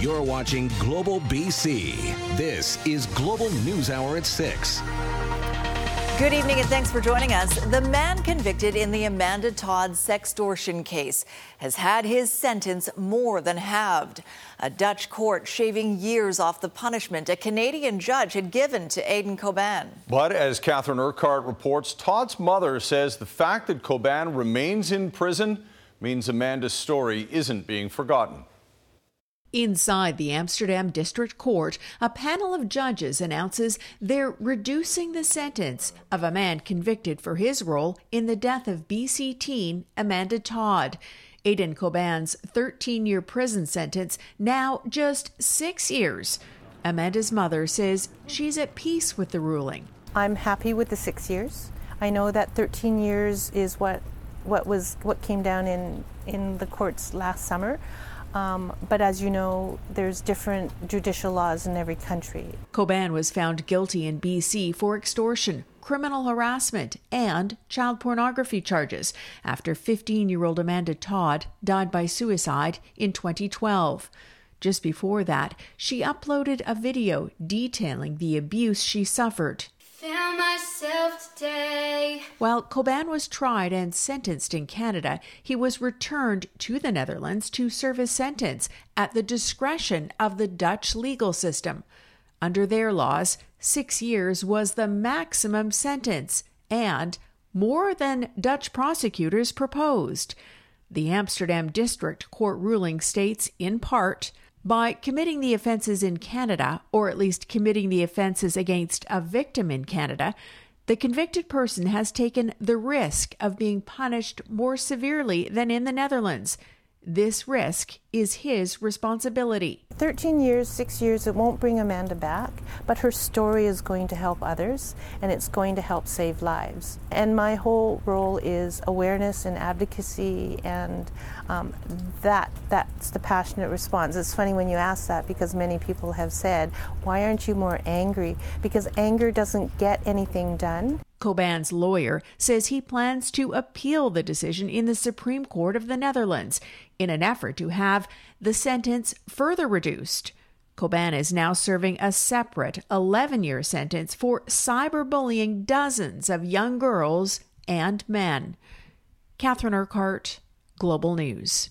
You're watching Global BC. This is Global News Hour at 6. Good evening and thanks for joining us. The man convicted in the Amanda Todd sextortion case has had his sentence more than halved. A Dutch court shaving years off the punishment a Canadian judge had given to Aydin Coban. But as Catherine Urquhart reports, Todd's mother says the fact that Coban remains in prison means Amanda's story isn't being forgotten. Inside the Amsterdam District Court, a panel of judges announces they're reducing the sentence of a man convicted for his role in the death of BC teen Amanda Todd. Aydin Coban's 13 year prison sentence, now just six years. Amanda's mother says she's at peace with the ruling. I'm happy with the six years. I know that 13 years is what what was what came down in in the courts last summer. Um, but as you know, there's different judicial laws in every country. Coban was found guilty in BC for extortion, criminal harassment, and child pornography charges after 15 year old Amanda Todd died by suicide in 2012. Just before that, she uploaded a video detailing the abuse she suffered. While Coban was tried and sentenced in Canada, he was returned to the Netherlands to serve his sentence at the discretion of the Dutch legal system. Under their laws, six years was the maximum sentence and more than Dutch prosecutors proposed. The Amsterdam District Court ruling states, in part, by committing the offenses in Canada, or at least committing the offenses against a victim in Canada, the convicted person has taken the risk of being punished more severely than in the Netherlands. This risk is his responsibility. 13 years, six years, it won't bring Amanda back, but her story is going to help others and it's going to help save lives. And my whole role is awareness and advocacy, and um, that that's the passionate response. It's funny when you ask that because many people have said, Why aren't you more angry? Because anger doesn't get anything done. Coban's lawyer says he plans to appeal the decision in the Supreme Court of the Netherlands in an effort to have the sentence further reduced. Coban is now serving a separate 11 year sentence for cyberbullying dozens of young girls and men. Catherine Urquhart, Global News.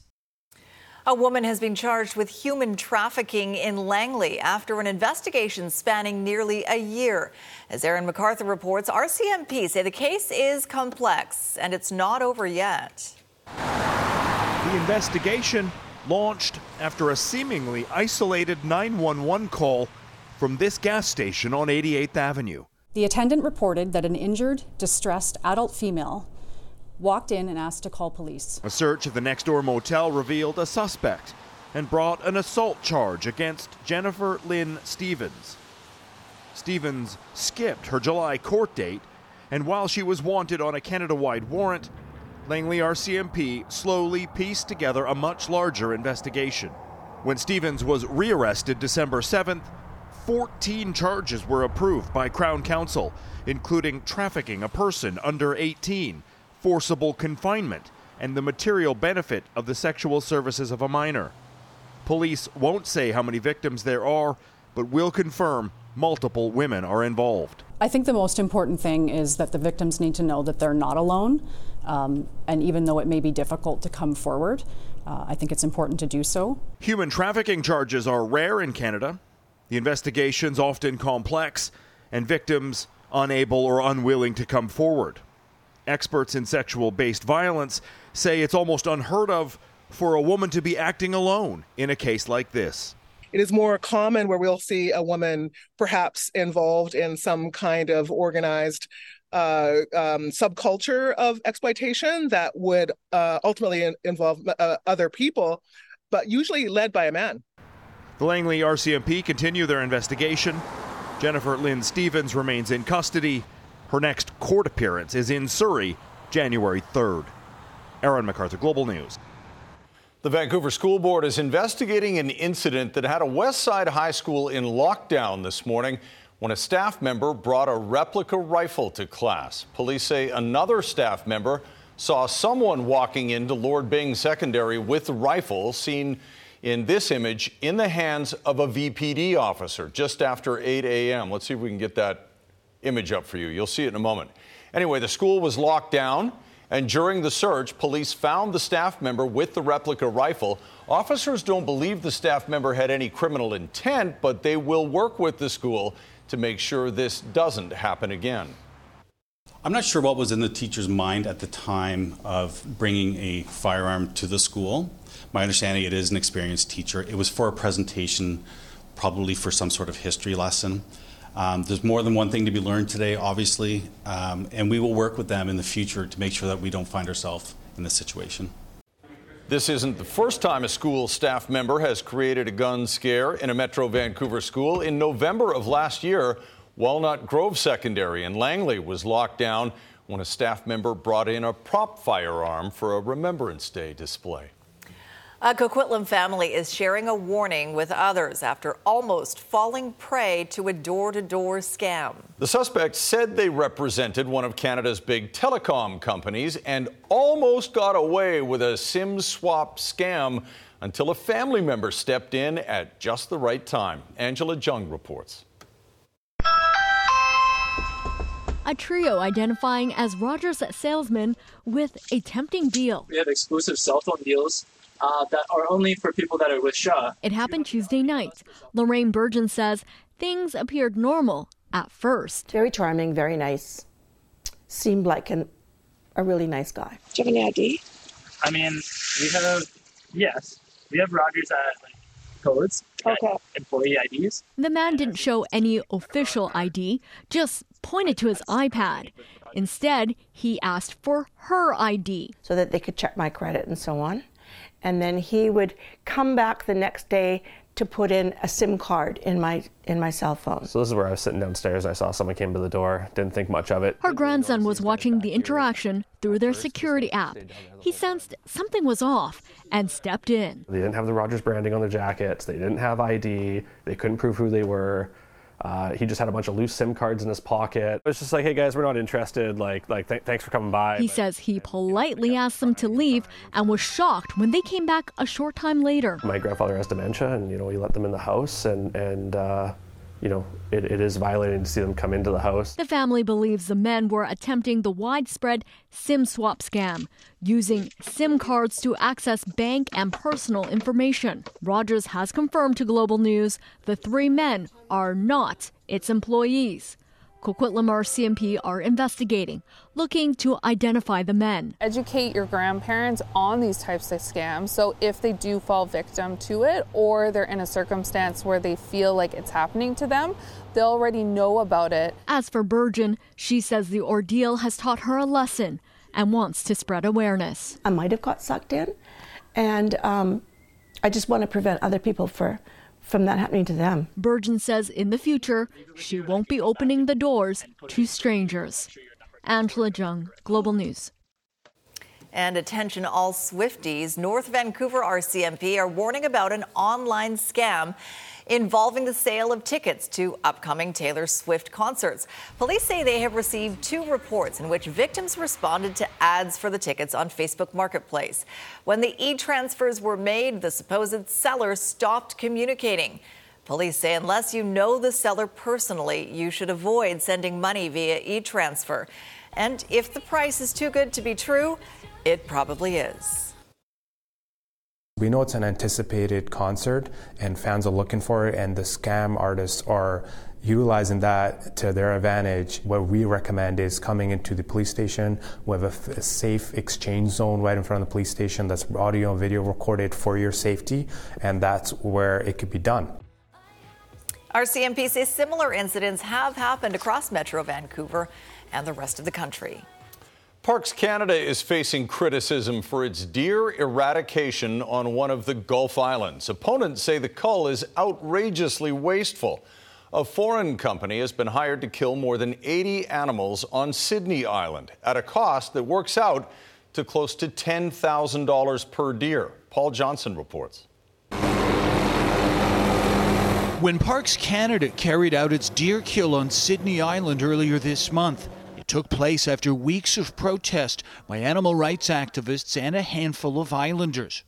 A woman has been charged with human trafficking in Langley after an investigation spanning nearly a year. As Aaron McArthur reports, RCMP say the case is complex and it's not over yet. The investigation launched after a seemingly isolated 911 call from this gas station on 88th Avenue. The attendant reported that an injured, distressed adult female walked in and asked to call police. A search of the next door motel revealed a suspect and brought an assault charge against Jennifer Lynn Stevens. Stevens skipped her July court date, and while she was wanted on a Canada wide warrant, Langley RCMP slowly pieced together a much larger investigation. When Stevens was rearrested December 7th, 14 charges were approved by Crown Counsel, including trafficking a person under 18 forcible confinement, and the material benefit of the sexual services of a minor. Police won't say how many victims there are, but will confirm multiple women are involved. I think the most important thing is that the victims need to know that they're not alone. Um, and even though it may be difficult to come forward, uh, I think it's important to do so. Human trafficking charges are rare in Canada. The investigation's often complex, and victims unable or unwilling to come forward. Experts in sexual based violence say it's almost unheard of for a woman to be acting alone in a case like this. It is more common where we'll see a woman perhaps involved in some kind of organized uh, um, subculture of exploitation that would uh, ultimately in- involve uh, other people, but usually led by a man. The Langley RCMP continue their investigation. Jennifer Lynn Stevens remains in custody. Her next court appearance is in Surrey, January 3rd. Aaron McArthur, Global News. The Vancouver School Board is investigating an incident that had a West Side High School in lockdown this morning when a staff member brought a replica rifle to class. Police say another staff member saw someone walking into Lord Byng Secondary with a rifle, seen in this image in the hands of a VPD officer just after 8 a.m. Let's see if we can get that image up for you. You'll see it in a moment. Anyway, the school was locked down, and during the search, police found the staff member with the replica rifle. Officers don't believe the staff member had any criminal intent, but they will work with the school to make sure this doesn't happen again. I'm not sure what was in the teacher's mind at the time of bringing a firearm to the school. My understanding, it is an experienced teacher. It was for a presentation, probably for some sort of history lesson. Um, there's more than one thing to be learned today, obviously, um, and we will work with them in the future to make sure that we don't find ourselves in this situation. This isn't the first time a school staff member has created a gun scare in a Metro Vancouver school. In November of last year, Walnut Grove Secondary in Langley was locked down when a staff member brought in a prop firearm for a Remembrance Day display. A Coquitlam family is sharing a warning with others after almost falling prey to a door to door scam. The suspect said they represented one of Canada's big telecom companies and almost got away with a SIM swap scam until a family member stepped in at just the right time. Angela Jung reports. A trio identifying as Rogers salesmen with a tempting deal. We have exclusive cell phone deals uh, that are only for people that are with Shaw. It happened Tuesday night. Lorraine Burgeon says things appeared normal at first. Very charming, very nice. Seemed like an, a really nice guy. Do you have any ID? I mean, we have, yes, we have Rogers at like, codes, okay. employee IDs. The man didn't show any official ID, just pointed to his iPad. Instead, he asked for her ID. So that they could check my credit and so on and then he would come back the next day to put in a SIM card in my in my cell phone. So this is where I was sitting downstairs. I saw someone came to the door. Didn't think much of it. Her grandson was watching the interaction through their security app. He sensed something was off and stepped in. They didn't have the Rogers branding on their jackets. They didn't have ID. They couldn't prove who they were. Uh, he just had a bunch of loose SIM cards in his pocket. It was just like, "Hey guys, we're not interested. Like, like, th- thanks for coming by." He but, says he politely asked them to leave and was shocked when they came back a short time later. My grandfather has dementia, and you know, we let them in the house, and and uh, you know, it, it is violating to see them come into the house. The family believes the men were attempting the widespread SIM swap scam, using SIM cards to access bank and personal information. Rogers has confirmed to Global News the three men are not its employees. Coquitlam RCMP are investigating, looking to identify the men. Educate your grandparents on these types of scams so if they do fall victim to it or they're in a circumstance where they feel like it's happening to them, they already know about it. As for Burgeon, she says the ordeal has taught her a lesson and wants to spread awareness. I might have got sucked in, and um, I just want to prevent other people for from that happening to them. Burgeon says in the future, she won't be opening the doors to strangers. Angela Jung, Global News. And attention all Swifties, North Vancouver RCMP are warning about an online scam involving the sale of tickets to upcoming Taylor Swift concerts. Police say they have received two reports in which victims responded to ads for the tickets on Facebook Marketplace. When the e transfers were made, the supposed seller stopped communicating. Police say unless you know the seller personally, you should avoid sending money via e transfer. And if the price is too good to be true, it probably is. We know it's an anticipated concert and fans are looking for it, and the scam artists are utilizing that to their advantage. What we recommend is coming into the police station. We have a, safe exchange zone right in front of the police station that's audio and video recorded for your safety, and that's where it could be done. RCMP says similar incidents have happened across Metro Vancouver and the rest of the country. Parks Canada is facing criticism for its deer eradication on one of the Gulf Islands. Opponents say the cull is outrageously wasteful. A foreign company has been hired to kill more than 80 animals on Sidney Island at a cost that works out to close to $10,000 per deer. Paul Johnson reports. When Parks Canada carried out its deer kill on Sidney Island earlier this month, took place after weeks of protest by animal rights activists and a handful of islanders.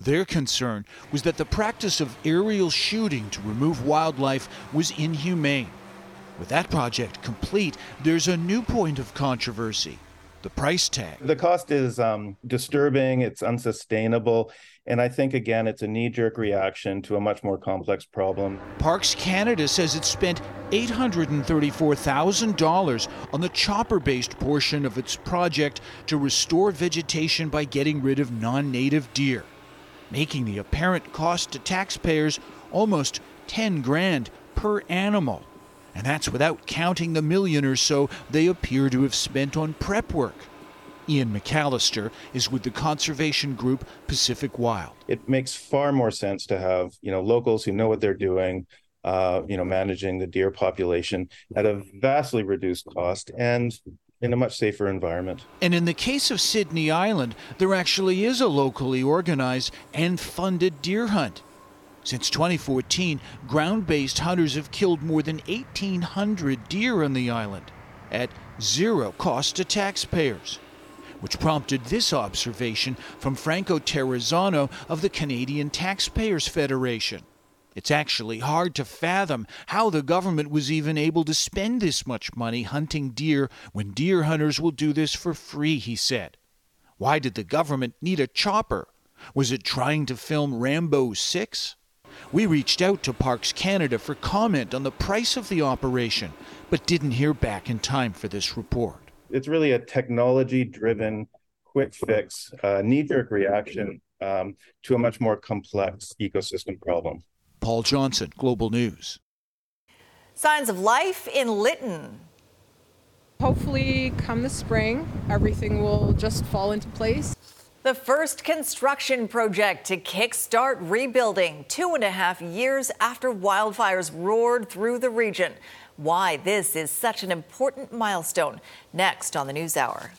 Their concern was that the practice of aerial shooting to remove wildlife was inhumane. With that project complete, there's a new point of controversy the price tag. The cost is um, disturbing, it's unsustainable, and I think, again, it's a knee jerk reaction to a much more complex problem. Parks Canada says it spent $834,000 on the chopper based portion of its project to restore vegetation by getting rid of non native deer, making the apparent cost to taxpayers almost 10 grand per animal. And that's without counting the million or so they appear to have spent on prep work. Ian McAllister is with the conservation group Pacific Wild. It makes far more sense to have, you know, locals who know what they're doing, uh, you know, managing the deer population at a vastly reduced cost and in a much safer environment. And in the case of Sidney Island, there actually is a locally organized and funded deer hunt. Since 2014, ground based hunters have killed more than 1,800 deer on the island at zero cost to taxpayers, which prompted this observation from Franco Terrazzano of the Canadian Taxpayers Federation. It's actually hard to fathom how the government was even able to spend this much money hunting deer when deer hunters will do this for free, he said. Why did the government need a chopper? Was it trying to film Rambo 6? We reached out to Parks Canada for comment on the price of the operation, but didn't hear back in time for this report. It's really a technology driven, quick fix, uh, knee jerk reaction um, to a much more complex ecosystem problem. Paul Johnson, Global News. Signs of life in Lytton. Hopefully, come the spring, everything will just fall into place. The first construction project to kickstart rebuilding two and a half years after wildfires roared through the region. Why this is such an important milestone. Next on the News Hour.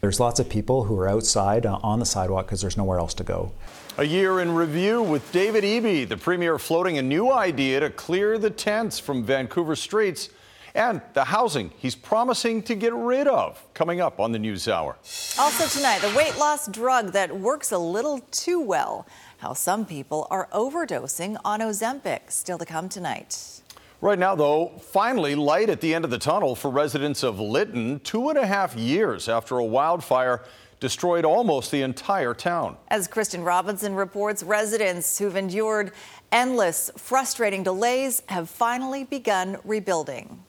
There's lots of people who are outside uh, on the sidewalk because there's nowhere else to go. A year in review with David Eby, the premier floating a new idea to clear the tents from Vancouver streets and the housing he's promising to get rid of. Coming up on the News Hour. Also tonight, the weight loss drug that works a little too well. How some people are overdosing on Ozempic. Still to come tonight. Right now, though, finally light at the end of the tunnel for residents of Lytton, two and a half years after a wildfire destroyed almost the entire town. As Kristen Robinson reports, residents who've endured endless, frustrating delays have finally begun rebuilding.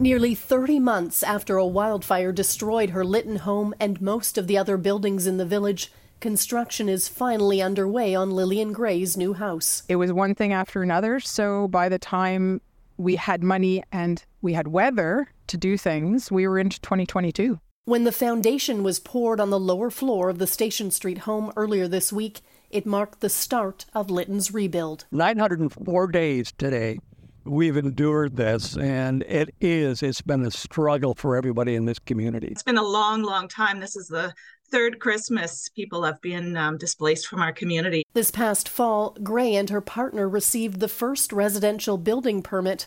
Nearly 30 months after a wildfire destroyed her Lytton home and most of the other buildings in the village, construction is finally underway on Lillian Gray's new house. It was one thing after another, so by the time we had money and we had weather to do things, we were into 2022. When the foundation was poured on the lower floor of the Station Street home earlier this week, it marked the start of Lytton's rebuild. 904 days today we've endured this, and it is, it's been a struggle for everybody in this community. It's been a long, long time. This is the third Christmas people have been um, displaced from our community. This past fall, Gray and her partner received the first residential building permit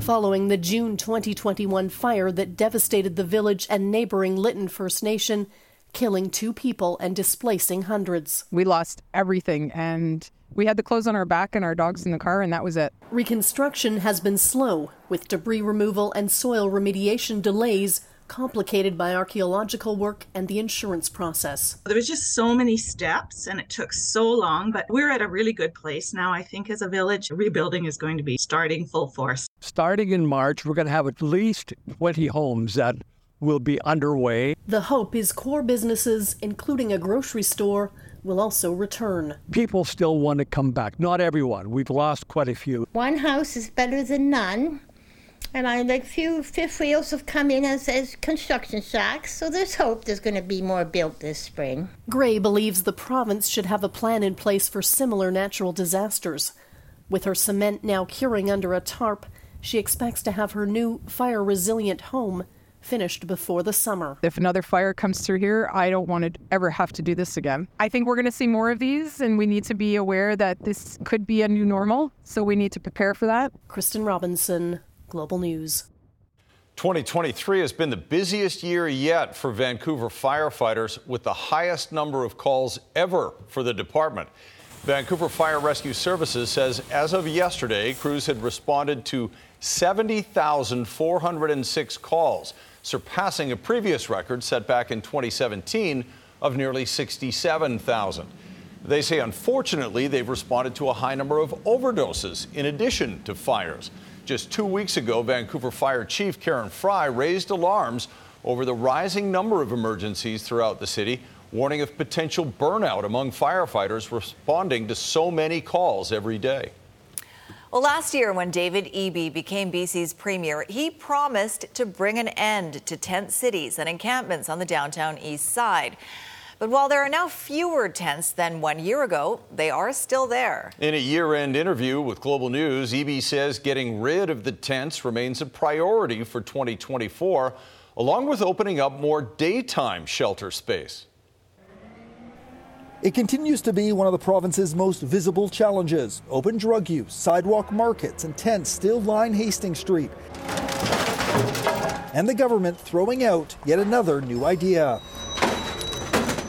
following the June 2021 fire that devastated the village and neighboring Lytton First Nation, killing two people and displacing hundreds. We lost everything and we had the clothes on our back and our dogs in the car, and that was it. Reconstruction has been slow, with debris removal and soil remediation delays complicated by archaeological work and the insurance process. There was just so many steps and it took so long, but we're at a really good place now. I think as a village, rebuilding is going to be starting full force. Starting in March, we're going to have at least 20 homes that will be underway. The hope is core businesses, including a grocery store, will also return. People still want to come back. Not everyone. We've lost quite a few. One house is better than none. And I like few fifth wheels have come in as, as construction sites, so there's hope there's going to be more built this spring. Gray believes the province should have a plan in place for similar natural disasters. With her cement now curing under a tarp, she expects to have her new fire resilient home finished before the summer. If another fire comes through here, I don't want to ever have to do this again. I think we're going to see more of these, and we need to be aware that this could be a new normal, so we need to prepare for that. Kristen Robinson, Global News. 2023 has been the busiest year yet for Vancouver firefighters, with the highest number of calls ever for the department. Vancouver Fire Rescue Services says as of yesterday, crews had responded to 70,406 calls, surpassing a previous record set back in 2017 of nearly 67,000. They say, unfortunately, they've responded to a high number of overdoses in addition to fires. Just two weeks ago, Vancouver Fire Chief Karen Fry raised alarms over the rising number of emergencies throughout the city, warning of potential burnout among firefighters responding to so many calls every day. Well, last year, when David Eby became BC's premier, he promised to bring an end to tent cities and encampments on the downtown east side. But while there are now fewer tents than one year ago, they are still there. In a year end interview with Global News, Eby says getting rid of the tents remains a priority for 2024, along with opening up more daytime shelter space. It continues to be one of the province's most visible challenges open drug use, sidewalk markets, and tents still line Hastings Street. And the government throwing out yet another new idea.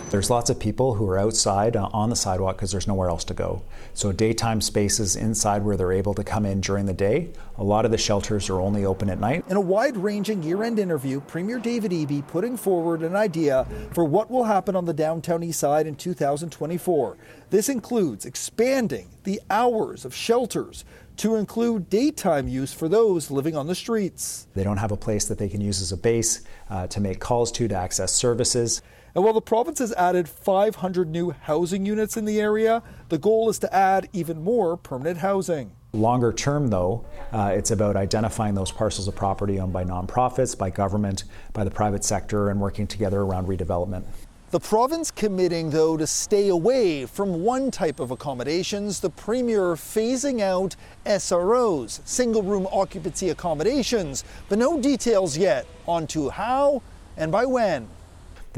There's lots of people who are outside uh, on the sidewalk because there's nowhere else to go. So, daytime spaces inside where they're able to come in during the day. A lot of the shelters are only open at night. In a wide ranging year end interview, Premier David Eby putting forward an idea for what will happen on the downtown east side in 2024. This includes expanding the hours of shelters to include daytime use for those living on the streets. They don't have a place that they can use as a base uh, to make calls to, to access services. And while the province has added 500 new housing units in the area, the goal is to add even more permanent housing. Longer term, though, uh, it's about identifying those parcels of property owned by nonprofits, by government, by the private sector, and working together around redevelopment. The province committing, though, to stay away from one type of accommodations, the Premier phasing out SROs, single room occupancy accommodations, but no details yet on to how and by when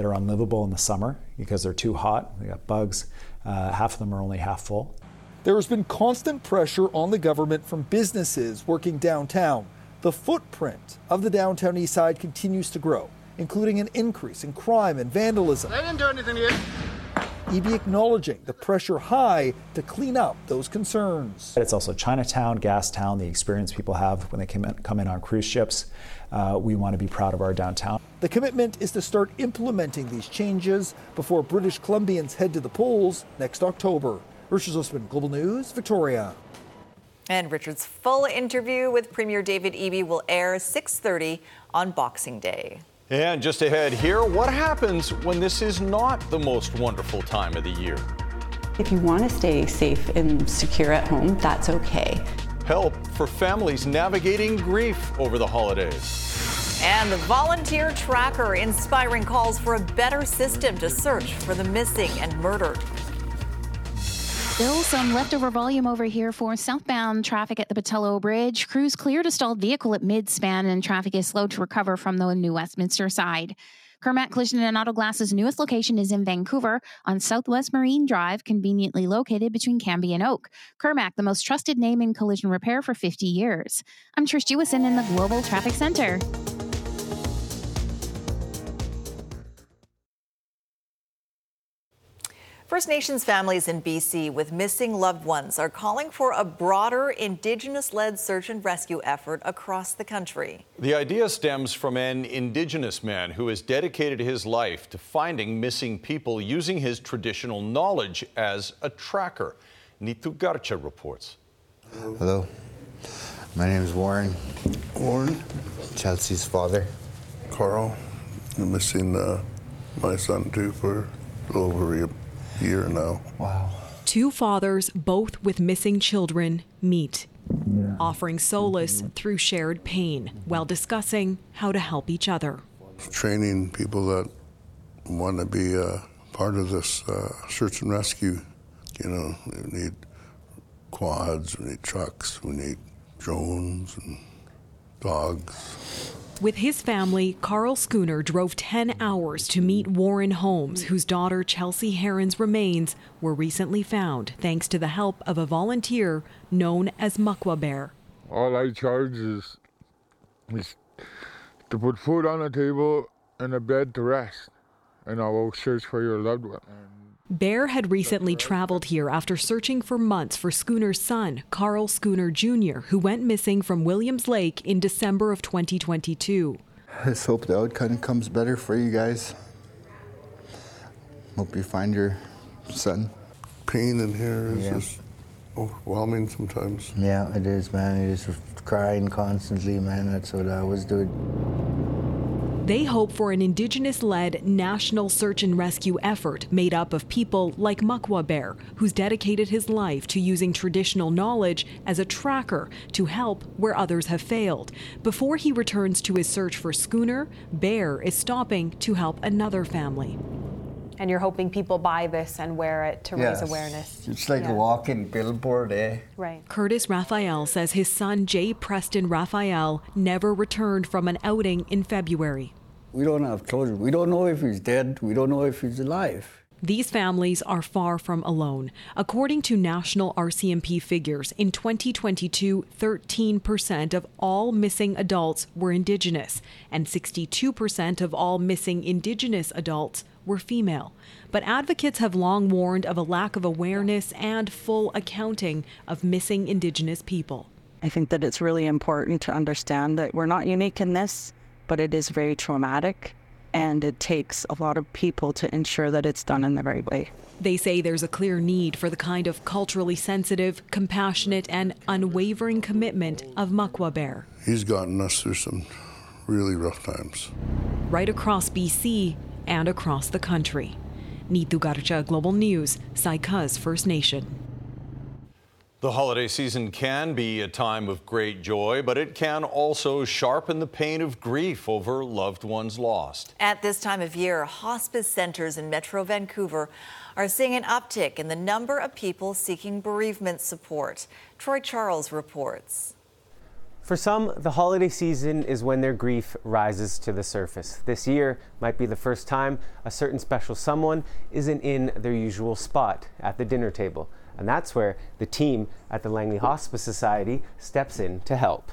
that are unlivable in the summer because they're too hot. They got bugs. Uh, half of them are only half full. There has been constant pressure on the government from businesses working downtown. The footprint of the downtown east side continues to grow, including an increase in crime and vandalism. They didn't do anything to you. Eby acknowledging the pressure high to clean up those concerns. It's also Chinatown, Gastown, the experience people have when they come in, come in on cruise ships. Uh, we want to be proud of our downtown. The commitment is to start implementing these changes before British Columbians head to the polls next October. Richard Zussman, Global News, Victoria. And Richard's full interview with Premier David Eby will air 6:30 on Boxing Day. And just ahead here, what happens when this is not the most wonderful time of the year? If you want to stay safe and secure at home, that's okay. Help for families navigating grief over the holidays. And the volunteer tracker inspiring calls for a better system to search for the missing and murdered. Still some um, leftover volume over here for southbound traffic at the Pattullo Bridge. Crews cleared a stalled vehicle at mid-span and traffic is slow to recover from the New Westminster side. Kermac Collision and Auto Glass's newest location is in Vancouver on Southwest Marine Drive, conveniently located between Cambie and Oak. Kermac, the most trusted name in collision repair for 50 years. I'm Trish Jewison in the Global Traffic Center. First Nations families in BC with missing loved ones are calling for a broader Indigenous led search and rescue effort across the country. The idea stems from an Indigenous man who has dedicated his life to finding missing people using his traditional knowledge as a tracker. Neetu Garcha reports. Hello, my name is Warren. Warren? Chelsea's father. Carl. I'm missing uh, my son too for over a year now. Wow. Two fathers, both with missing children, meet, yeah. offering solace through shared pain while discussing how to help each other. Training people that want to be a part of this uh, search and rescue. You know, we need quads, we need trucks, we need drones and dogs. With his family, Carl Schooner drove 10 hours to meet Warren Holmes, whose daughter Chelsea Heron's remains were recently found thanks to the help of a volunteer known as Mukwa Bear. All I charge is, is to put food on the table and a bed to rest, and I'll search for your loved one. Bear had recently traveled here after searching for months for Schooner's son, Carl Schooner Jr., who went missing from Williams Lake in December of 2022. Let's hope the outcome comes better for you guys. Hope you find your son. Pain in here is Yeah. just overwhelming sometimes. Yeah, it is, man. It is crying constantly, man. That's what I was doing. They hope for an Indigenous led national search and rescue effort made up of people like Mukwa Bear, who's dedicated his life to using traditional knowledge as a tracker to help where others have failed. Before he returns to his search for Schooner, Bear is stopping to help another family. And you're hoping people buy this and wear it to raise Yes. awareness. It's like Yeah. a walking billboard, eh? Right. Curtis Raphael says his son Jay Preston Raphael never returned from an outing in February. We don't have closure. We don't know if he's dead. We don't know if he's alive. These families are far from alone. According to national RCMP figures, in 2022, 13% of all missing adults were Indigenous, and 62% of all missing Indigenous adults were female. But advocates have long warned of a lack of awareness and full accounting of missing Indigenous people. I think that it's really important to understand that we're not unique in this, but it is very traumatic and it takes a lot of people to ensure that it's done in the right way. They say there's a clear need for the kind of culturally sensitive, compassionate, and unwavering commitment of Mukwa Bear. He's gotten us through some really rough times. right across BC and across the country. Neetu Garcha, Global News, Saik'uz First Nation. The holiday season can be a time of great joy, but it can also sharpen the pain of grief over loved ones lost. At this time of year, hospice centers in Metro Vancouver are seeing an uptick in the number of people seeking bereavement support. Troy Charles reports. For some, the holiday season is when their grief rises to the surface. This year might be the first time a certain special someone isn't in their usual spot at the dinner table. And that's where the team at the Langley Hospice Society steps in to help.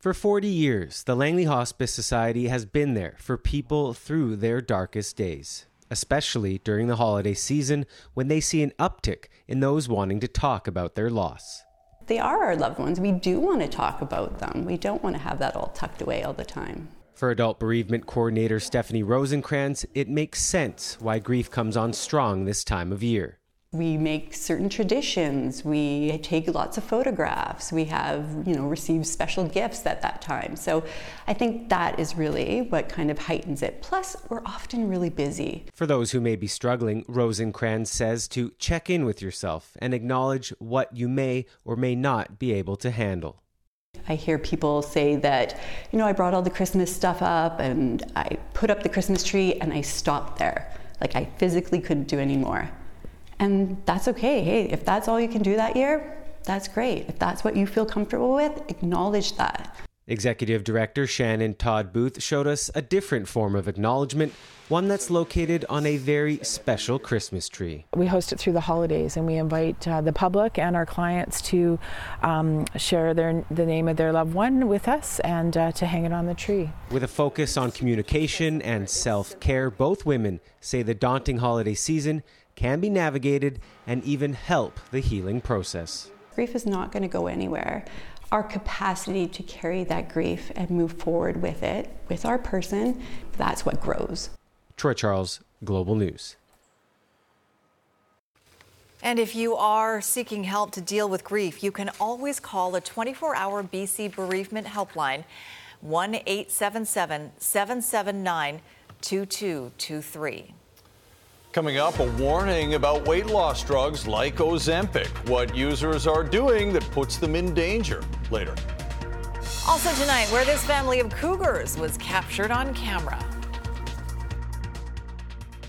For 40 years, the Langley Hospice Society has been there for people through their darkest days, especially during the holiday season when they see an uptick in those wanting to talk about their loss. They are our loved ones. We do want to talk about them. We don't want to have that all tucked away all the time. For adult bereavement coordinator Stephanie Rosenkrantz, it makes sense why grief comes on strong this time of year. We make certain traditions. We take lots of photographs. We have, you know, received special gifts at that time. So I think that is really what kind of heightens it. Plus, we're often really busy. For those who may be struggling, Rosenkrantz says to check in with yourself and acknowledge what you may or may not be able to handle. I hear people say that, you know, I brought all the Christmas stuff up and I put up the Christmas tree and I stopped there. Like I physically couldn't do any more. And that's okay. Hey, if that's all you can do that year, that's great. If that's what you feel comfortable with, acknowledge that. Executive Director Shannon Todd Booth showed us a different form of acknowledgement, one that's located on a very special Christmas tree. We host it through the holidays and we invite uh, the public and our clients to um, share their, the name of their loved one with us and uh, to hang it on the tree. With a focus on communication and self care, both women say the daunting holiday season can be navigated and even help the healing process. Grief is not going to go anywhere. Our capacity to carry that grief and move forward with it, with our person, that's what grows. Troy Charles, Global News. And if you are seeking help to deal with grief, you can always call a 24 hour BC bereavement helpline 1 877 779 2223. Coming up, a warning about weight loss drugs like Ozempic, what users are doing that puts them in danger. Later. Also, tonight, where this family of cougars was captured on camera.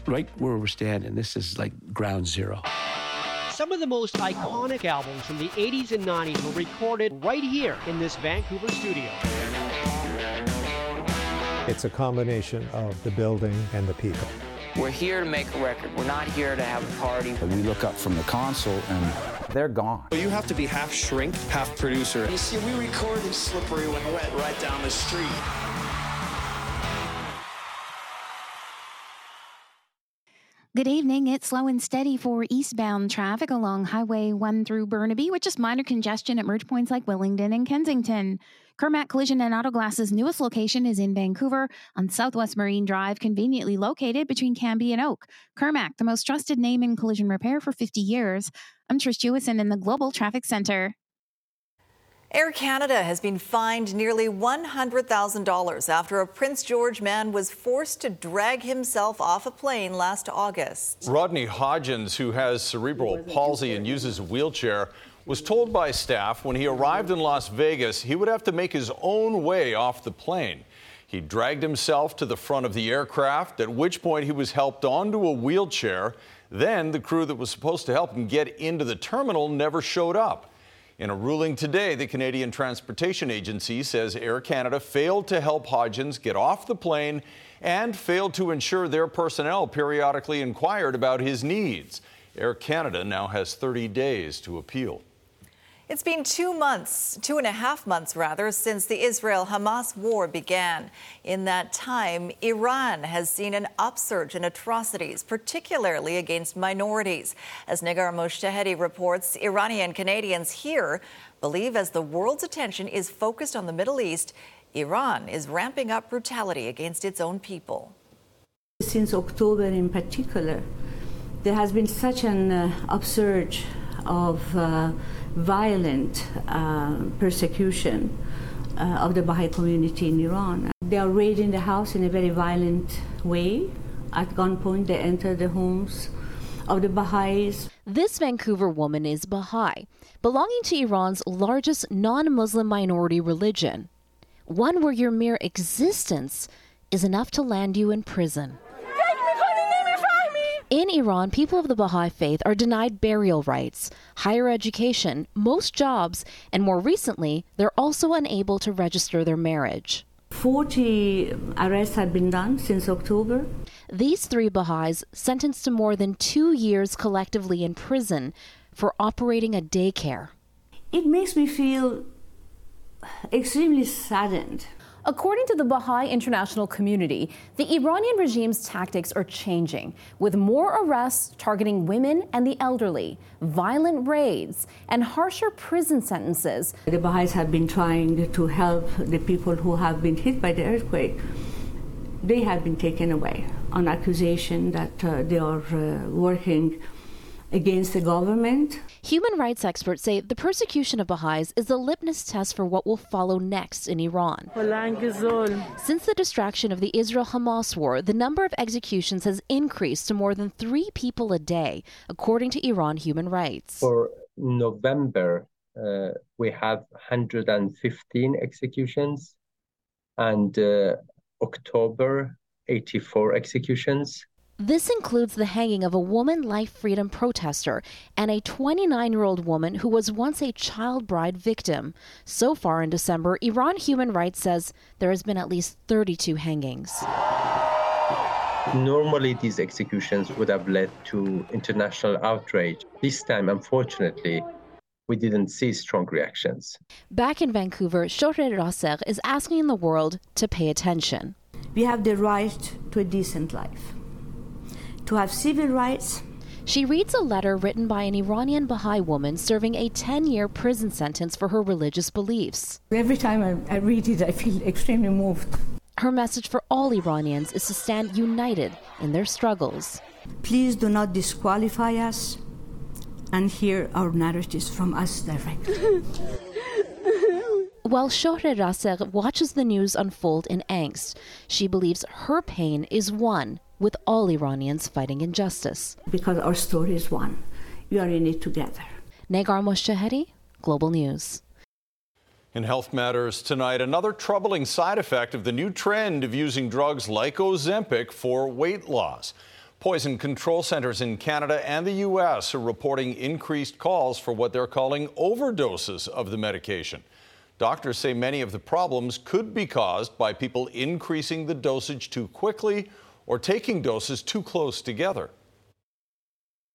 Right where we're standing, this is like ground zero. Some of the most iconic albums from the 80s and 90s were recorded right here in this Vancouver studio. It's a combination of the building and the people. We're here to make a record. We're not here to have a party. We look up from the console and they're gone. You have to be half shrink, half producer. You see, we recorded Slippery When Wet right down the street. Good evening. It's slow and steady for eastbound traffic along Highway 1 through Burnaby, with just minor congestion at merge points like Willingdon and Kensington. Kermac Collision and Auto Glass's newest location is in Vancouver on Southwest Marine Drive, conveniently located between Cambie and Oak. Kermac, the most trusted name in collision repair for 50 years. I'm Trish Jewison in the Global Traffic Center. Air Canada has been fined nearly $100,000 after a Prince George man was forced to drag himself off a plane last August. Rodney Hodgins, who has cerebral palsy and uses a wheelchair, was told by staff when he arrived in Las Vegas he would have to make his own way off the plane. He dragged himself to the front of the aircraft, at which point he was helped onto a wheelchair. Then the crew that was supposed to help him get into the terminal never showed up. In a ruling today, the Canadian Transportation Agency says Air Canada failed to help Hodgins get off the plane and failed to ensure their personnel periodically inquired about his needs. Air Canada now has 30 days to appeal. It's been two months, two and a half months rather, since the Israel Hamas war began. In that time, Iran has seen an upsurge in atrocities, particularly against minorities. As Negar Mojtahedi reports, Iranian Canadians here believe as the world's attention is focused on the Middle East, Iran is ramping up brutality against its own people. Since October in particular, there has been such an uh, upsurge of uh, violent uh, persecution uh, of the Baha'i community in Iran. They are raiding the house in a very violent way. At gunpoint, they enter the homes of the Baha'is. This Vancouver woman is Baha'i, belonging to Iran's largest non Muslim minority religion, one where your mere existence is enough to land you in prison. In Iran, people of the Baha'i faith are denied burial rights, higher education, most jobs, and more recently, they're also unable to register their marriage. 40 arrests have been done since October. These three Baha'is sentenced to more than two years collectively in prison for operating a daycare. It makes me feel extremely saddened According to the Baha'i international community, the Iranian regime's tactics are changing, with more arrests targeting women and the elderly, violent raids, and harsher prison sentences. The Baha'is have been trying to help the people who have been hit by the earthquake. They have been taken away on accusation that uh, they are uh, working against the government. Human rights experts say the persecution of Baha'is is the litmus test for what will follow next in Iran. Since the distraction of the Israel Hamas war, the number of executions has increased to more than three people a day, according to Iran Human Rights. For November, uh, we have 115 executions, and uh, October, 84 executions. This includes the hanging of a woman life freedom protester and a 29 year old woman who was once a child bride victim. So far in December, Iran Human Rights says there has been at least 32 hangings. Normally, these executions would have led to international outrage. This time, unfortunately, we didn't see strong reactions. Back in Vancouver, Shohreh Raser is asking the world to pay attention. We have the right to a decent life to have civil rights. She reads a letter written by an Iranian Baha'i woman serving a 10 year prison sentence for her religious beliefs. Every time I, I read it, I feel extremely moved. Her message for all Iranians is to stand united in their struggles. Please do not disqualify us and hear our narratives from us directly. While Shohreh Raser watches the news unfold in angst, she believes her pain is one with all Iranians fighting injustice. Because our story is one. We are in it together. Negar Mojtahedi, Global News. In health matters tonight, another troubling side effect of the new trend of using drugs like Ozempic for weight loss. Poison control centers in Canada and the U.S. are reporting increased calls for what they're calling overdoses of the medication. Doctors say many of the problems could be caused by people increasing the dosage too quickly or taking doses too close together.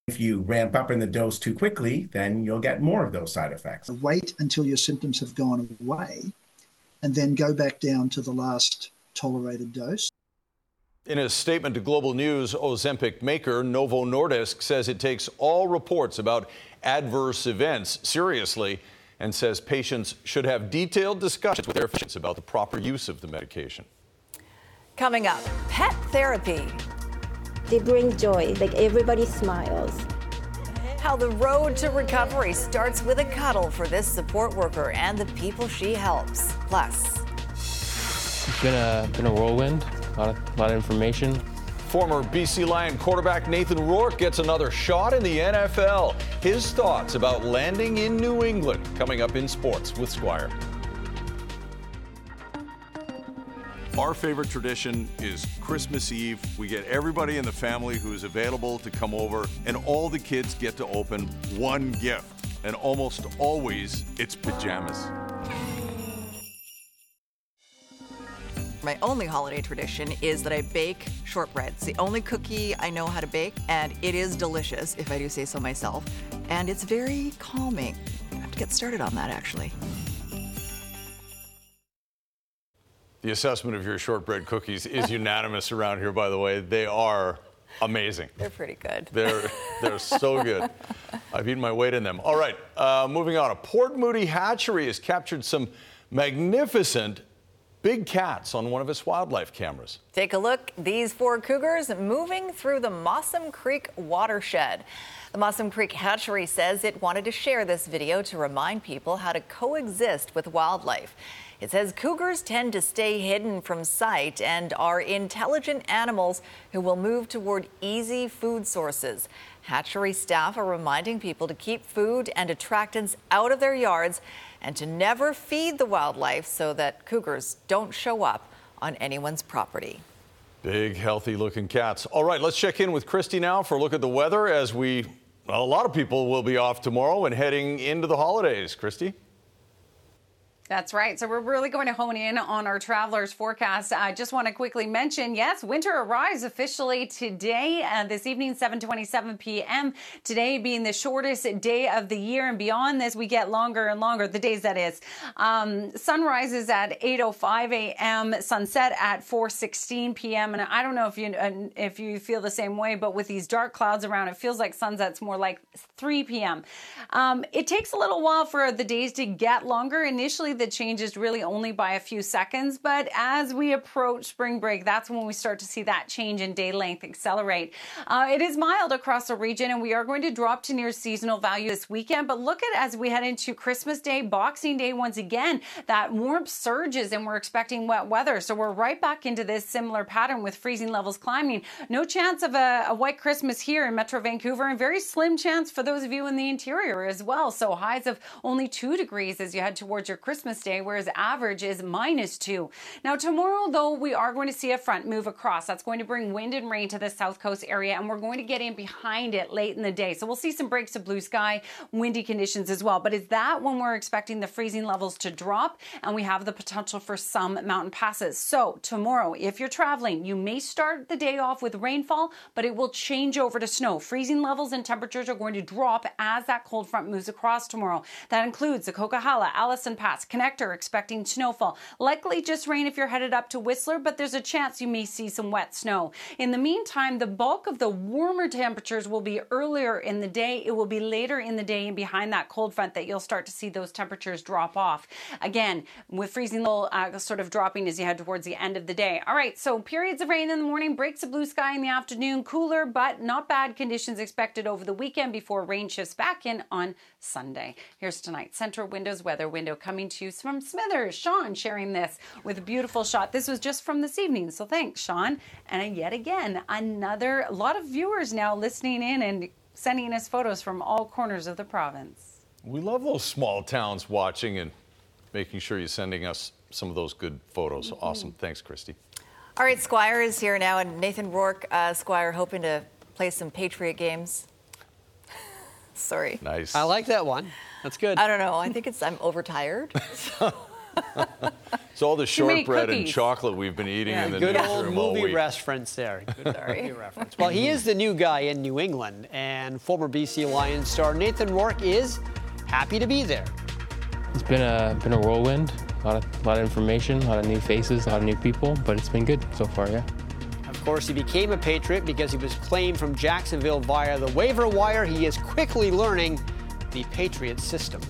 If you ramp up in the dose too quickly, then you'll get more of those side effects. Wait until your symptoms have gone away and then go back down to the last tolerated dose. In a statement to Global News, Ozempic maker Novo Nordisk says it takes all reports about adverse events seriously and says patients should have detailed discussions with their physicians about the proper use of the medication. Coming up, pet therapy. They bring joy, like everybody smiles. How the road to recovery starts with a cuddle for this support worker and the people she helps. Plus, it's been a, been a whirlwind, a lot, of, a lot of information. Former BC Lion quarterback Nathan Rourke gets another shot in the NFL. His thoughts about landing in New England coming up in sports with Squire. Our favorite tradition is Christmas Eve. We get everybody in the family who is available to come over, and all the kids get to open one gift. And almost always, it's pajamas. My only holiday tradition is that I bake shortbread. It's the only cookie I know how to bake, and it is delicious, if I do say so myself. And it's very calming. I have to get started on that, actually. The assessment of your shortbread cookies is unanimous around here, by the way. They are amazing. They're pretty good. They're, they're so good. I've eaten my weight in them. All right, uh, moving on. A Port Moody hatchery has captured some magnificent big cats on one of its wildlife cameras. Take a look. These four cougars moving through the Mossom Creek watershed. The Mossom Creek Hatchery says it wanted to share this video to remind people how to coexist with wildlife. It says cougars tend to stay hidden from sight and are intelligent animals who will move toward easy food sources. Hatchery staff are reminding people to keep food and attractants out of their yards and to never feed the wildlife so that cougars don't show up on anyone's property. Big, healthy looking cats. All right, let's check in with Christy now for a look at the weather as we, well, a lot of people will be off tomorrow and heading into the holidays. Christy? That's right. So we're really going to hone in on our travelers forecast. I just want to quickly mention, yes, winter arrives officially today, uh, this evening, 7:27 p.m. Today being the shortest day of the year, and beyond this, we get longer and longer. The days that is. Um, sunrise is at 8:05 a.m. Sunset at 4:16 p.m. And I don't know if you uh, if you feel the same way, but with these dark clouds around, it feels like sunset's more like 3 p.m. Um, it takes a little while for the days to get longer. Initially the change is really only by a few seconds, but as we approach spring break, that's when we start to see that change in day length accelerate. Uh, it is mild across the region, and we are going to drop to near seasonal value this weekend. But look at as we head into Christmas Day, Boxing Day, once again, that warmth surges, and we're expecting wet weather. So we're right back into this similar pattern with freezing levels climbing. No chance of a, a white Christmas here in Metro Vancouver, and very slim chance for those of you in the interior as well. So highs of only two degrees as you head towards your Christmas Day, whereas average is minus two. Now, tomorrow, though, we are going to see a front move across. That's going to bring wind and rain to the south coast area, and we're going to get in behind it late in the day. So we'll see some breaks of blue sky, windy conditions as well. But is that when we're expecting the freezing levels to drop and we have the potential for some mountain passes? So, tomorrow, if you're traveling, you may start the day off with rainfall, but it will change over to snow. Freezing levels and temperatures are going to drop as that cold front moves across tomorrow. That includes the Coquihalla, Allison Pass, Connector expecting snowfall. Likely just rain if you're headed up to Whistler, but there's a chance you may see some wet snow. In the meantime, the bulk of the warmer temperatures will be earlier in the day. It will be later in the day and behind that cold front that you'll start to see those temperatures drop off. Again, with freezing low uh, sort of dropping as you head towards the end of the day. All right, so periods of rain in the morning, breaks of blue sky in the afternoon, cooler but not bad conditions expected over the weekend before rain shifts back in on Sunday. Here's tonight's Centra Windows weather window coming to you from Smithers. Sean sharing this with a beautiful shot. This was just from this evening, so thanks, Sean. And yet again, another a lot of viewers now listening in and sending us photos from all corners of the province. We love those small towns watching and making sure you're sending us some of those good photos. Mm-hmm. Awesome. Thanks, Christy. All right, Squire is here now, and Nathan Rourke, uh, Squire, hoping to play some Patriot games. Sorry. Nice. I like that one. That's good. I don't know. I think it's I'm overtired. It's all the shortbread and chocolate we've been eating Yeah, in the good old newsroom all movie week. reference there. Good movie reference. Well, he is the new guy in New England, and former BC Lions star Nathan Rourke is happy to be there. It's been a been a whirlwind. A lot of a lot of information, a lot of new faces, a lot of new people, but it's been good so far. Yeah. Of course, he became a Patriot because he was claimed from Jacksonville via the waiver wire. He is quickly learning the Patriot system.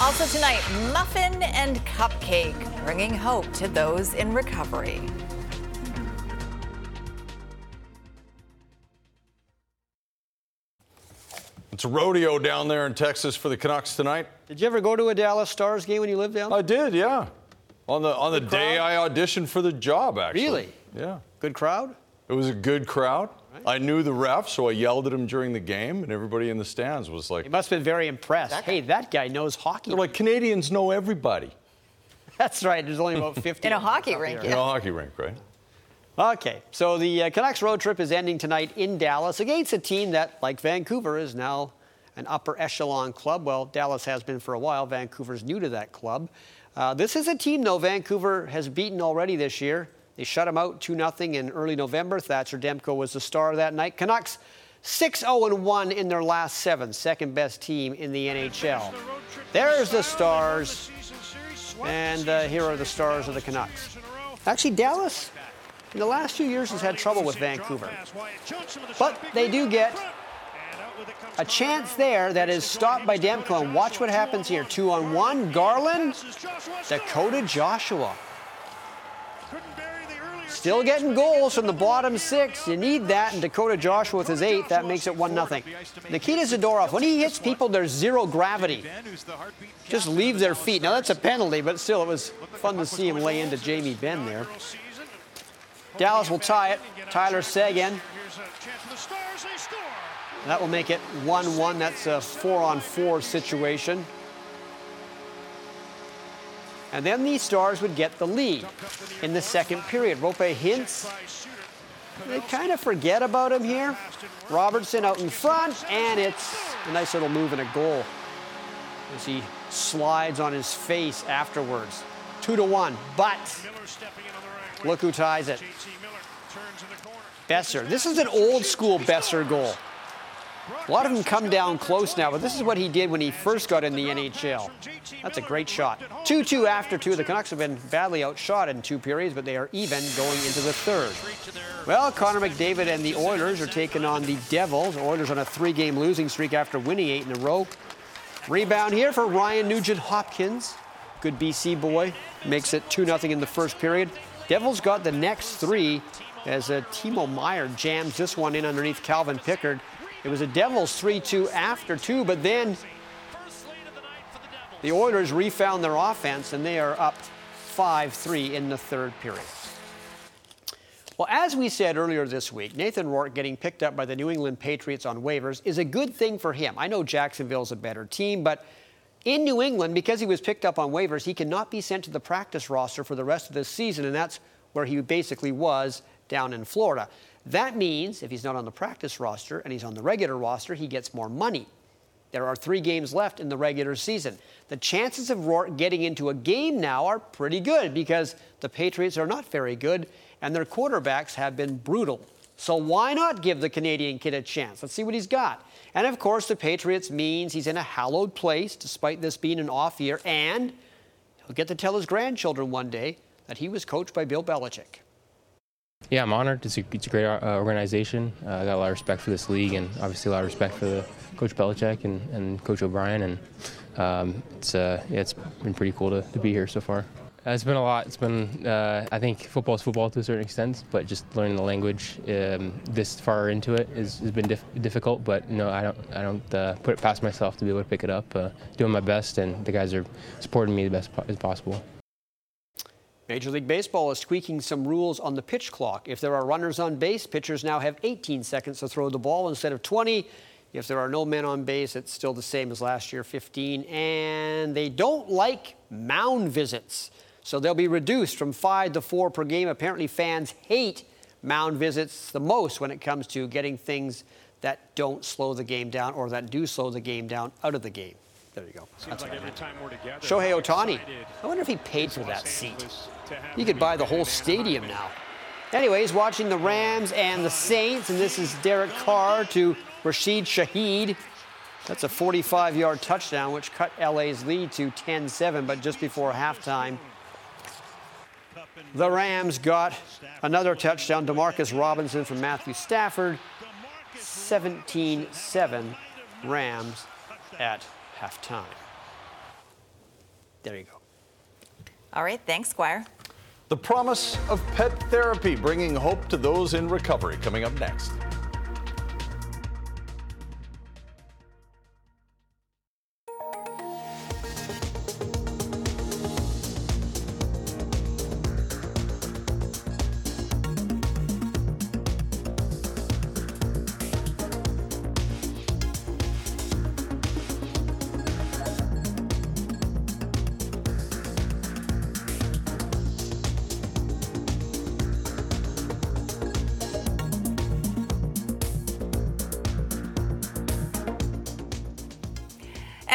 Also tonight, muffin and cupcake, bringing hope to those in recovery. It's a rodeo down there in Texas for the Canucks tonight. Did you ever go to a Dallas Stars game when you lived down there? I did, yeah. On the on the day I auditioned for the job, actually. Really? Yeah. Good crowd? It was a good crowd. I knew the ref, so I yelled at him during the game, and everybody in the stands was like, He must have been very impressed. hey, that guy knows hockey. they're like, Canadians know everybody. That's right. There's only about 50. In a hockey rink, here. In a hockey rink, right? Okay, so the uh, Canucks road trip is ending tonight in Dallas against a team that, like Vancouver, is now an upper echelon club. Well, Dallas has been for a while. Vancouver's new to that club. Uh, this is a team, though, Vancouver has beaten already this year. They shut them out 2 0 in early November. Thatcher Demko was the star that night. Canucks 6 0 1 in their last seven, second best team in the NHL. There's the stars. And uh, here are the stars of the Canucks. Actually, Dallas, in the last few years, has had trouble with Vancouver. But they do get a chance there that is stopped by Demko. And watch what happens here. Two on one. Garland, Dakota Joshua. Still getting goals from the bottom six. You need that, and Dakota Joshua with his eight, that makes it 1 0. Nikita Zadorov, when he hits people, there's zero gravity. Just leave their feet. Now, that's a penalty, but still, it was fun to see him lay into Jamie Benn there. Dallas will tie it. Tyler Seguin. That will make it 1 1. That's a four on four situation. And then the Stars would get the lead in the second period. Roope Hintz. They kind of forget about him here. Robertson out in front, and it's a nice little move and a goal as he slides on his face afterwards. Two to one, but look who ties it. Boeser. This is an old school Boeser goal. A lot of them come down close now, but this is what he did when he first got in the NHL. That's a great shot. 2 2 after two. The Canucks have been badly outshot in two periods, but they are even going into the third. Well, Connor McDavid and the Oilers are taking on the Devils. Oilers on a three game losing streak after winning eight in a row. Rebound here for Ryan Nugent Hopkins. Good BC boy. Makes it 2 0 in the first period. Devils got the next three as uh, Timo Meier jams this one in underneath Calvin Pickard. It was a Devils 3 2 after two, but then the Oilers refound their offense and they are up 5 3 in the third period. Well, as we said earlier this week, Nathan Rourke getting picked up by the New England Patriots on waivers is a good thing for him. I know Jacksonville's a better team, but in New England, because he was picked up on waivers, he cannot be sent to the practice roster for the rest of the season, and that's where he basically was down in Florida. That means if he's not on the practice roster and he's on the regular roster, he gets more money. There are three games left in the regular season. The chances of Rourke getting into a game now are pretty good because the Patriots are not very good and their quarterbacks have been brutal. So why not give the Canadian kid a chance? Let's see what he's got. And of course, the Patriots means he's in a hallowed place despite this being an off year, and he'll get to tell his grandchildren one day that he was coached by Bill Belichick. Yeah, I'm honored. It's a, it's a great uh, organization. Uh, I got a lot of respect for this league, and obviously a lot of respect for the Coach Belichick and, and Coach O'Brien. And um, it's uh, yeah, it's been pretty cool to, to be here so far. Uh, it's been a lot. It's been uh, I think football is football to a certain extent, but just learning the language um, this far into it is, has been dif- difficult. But know, I don't I don't uh, put it past myself to be able to pick it up. Uh, doing my best, and the guys are supporting me the best po- as possible. Major League Baseball is tweaking some rules on the pitch clock. If there are runners on base, pitchers now have 18 seconds to throw the ball instead of 20. If there are no men on base, it's still the same as last year, 15. And they don't like mound visits. So they'll be reduced from five to four per game. Apparently, fans hate mound visits the most when it comes to getting things that don't slow the game down or that do slow the game down out of the game. There you go. Seems like we're together. Shohei Ohtani. I wonder if he paid for that seat. You could buy the whole stadium now. Anyways, watching the Rams and the Saints, and this is Derek Carr to Rashid Shaheed. That's a 45 yard touchdown, which cut LA's lead to 10 7, but just before halftime. The Rams got another touchdown. Demarcus Robinson from Matthew Stafford. 17 7 Rams at halftime. There you go. All right, thanks, Squire. The promise of pet therapy, bringing hope to those in recovery, coming up next.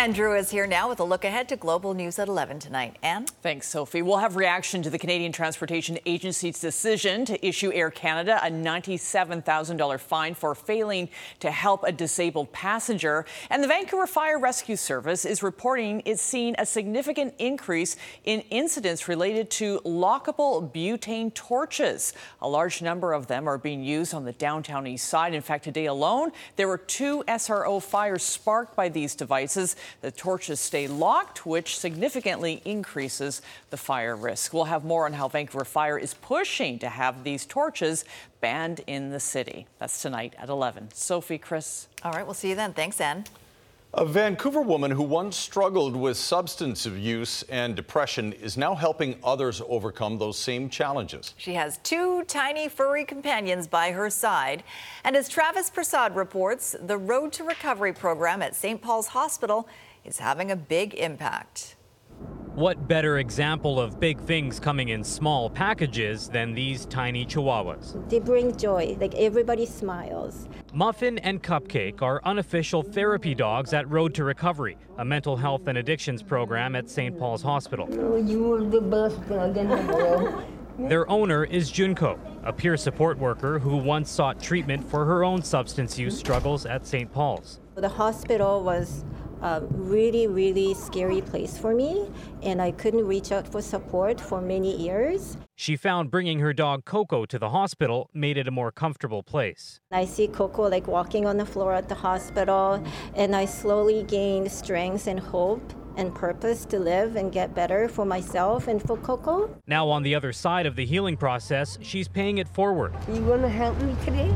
Andrew is here now with a look ahead to global news at 11 tonight. Anne? Thanks, Sophie. We'll have reaction to the Canadian Transportation Agency's decision to issue Air Canada a $97,000 fine for failing to help a disabled passenger. And the Vancouver Fire Rescue Service is reporting it's seen a significant increase in incidents related to lockable butane torches. A large number of them are being used on the downtown east side. In fact, today alone, there were two SRO fires sparked by these devices. The torches stay locked, which significantly increases the fire risk. We'll have more on how Vancouver Fire is pushing to have these torches banned in the city. That's tonight at 11. Sophie, Chris. All right, we'll see you then. Thanks, Anne. A Vancouver woman who once struggled with substance abuse and depression is now helping others overcome those same challenges. She has two tiny furry companions by her side. And as Travis Prasad reports, the Road to Recovery program at St. Paul's Hospital is having a big impact. What better example of big things coming in small packages than these tiny chihuahuas? They bring joy, like everybody smiles. Muffin and Cupcake are unofficial therapy dogs at Road to Recovery, a mental health and addictions program at St. Paul's Hospital. Oh, you are the best dog in the world. Their owner is Junko, a peer support worker who once sought treatment for her own substance use struggles at St. Paul's. The hospital was a really, really scary place for me, and I couldn't reach out for support for many years. She found bringing her dog Coco to the hospital made it a more comfortable place. I see Coco like walking on the floor at the hospital, and I slowly gained strength and hope and purpose to live and get better for myself and for Coco. Now, on the other side of the healing process, she's paying it forward. You gonna help me today?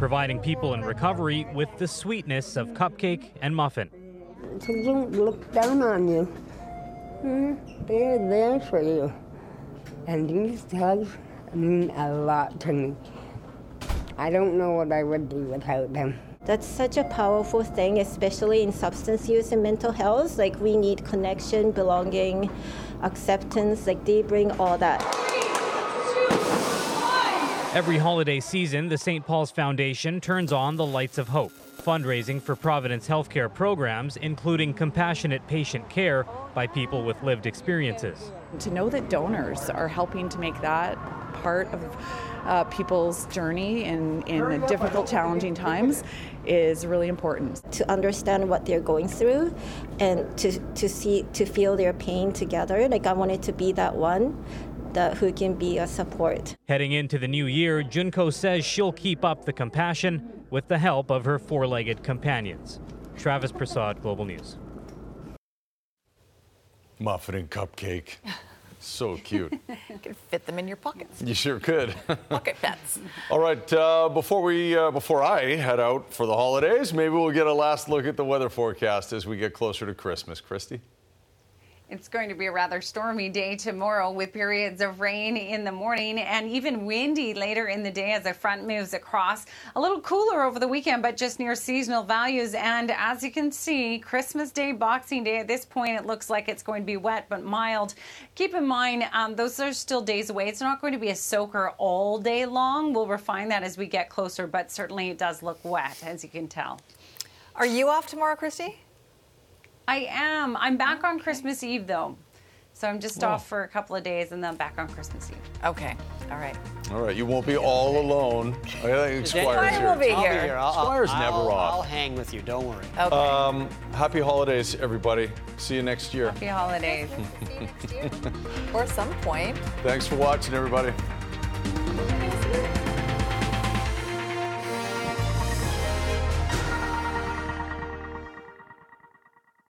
Providing people in recovery with the sweetness of Cupcake and Muffin. So don't look down on you. Hmm? They're there for you. And these dogs mean a lot to me. I don't know what I would do without them. That's such a powerful thing, especially in substance use and mental health. Like, we need connection, belonging, acceptance. Like, they bring all that. Every holiday season, the St. Paul's Foundation turns on the lights of hope, fundraising for Providence healthcare programs, including compassionate patient care by people with lived experiences. To know that donors are helping to make that part of uh, people's journey in, in difficult, challenging times is really important. To understand what they're going through and to, to see, to feel their pain together. Like, I wanted to be that one that who can be a support. Heading into the new year, Junko says she'll keep up the compassion with the help of her four legged companions. Travis Prasad, Global News. Muffin and cupcake. So cute. you could fit them in your pockets. You sure could. Pocket pets. All right, uh, before we uh, before I head out for the holidays, maybe we'll get a last look at the weather forecast as we get closer to Christmas. Christy. It's going to be a rather stormy day tomorrow with periods of rain in the morning and even windy later in the day as the front moves across. A little cooler over the weekend, but just near seasonal values. And as you can see, Christmas Day, Boxing Day, at this point, it looks like it's going to be wet but mild. Keep in mind, um, those are still days away. It's not going to be a soaker all day long. We'll refine that as we get closer, but certainly it does look wet, as you can tell. Are you off tomorrow, Christy? I am. I'm back on Christmas Eve though. So I'm just Oh. off for a couple of days and then back on Christmas Eve. Okay. All right. All right, you won't be all alone. I think Squire's Squire here. will be I'll be here. I'll, Squire's I'll, never I'll, off. I'll hang with you. Don't worry. Okay. Um, happy holidays, everybody. See you next year. Happy holidays. or some point. Thanks for watching, everybody.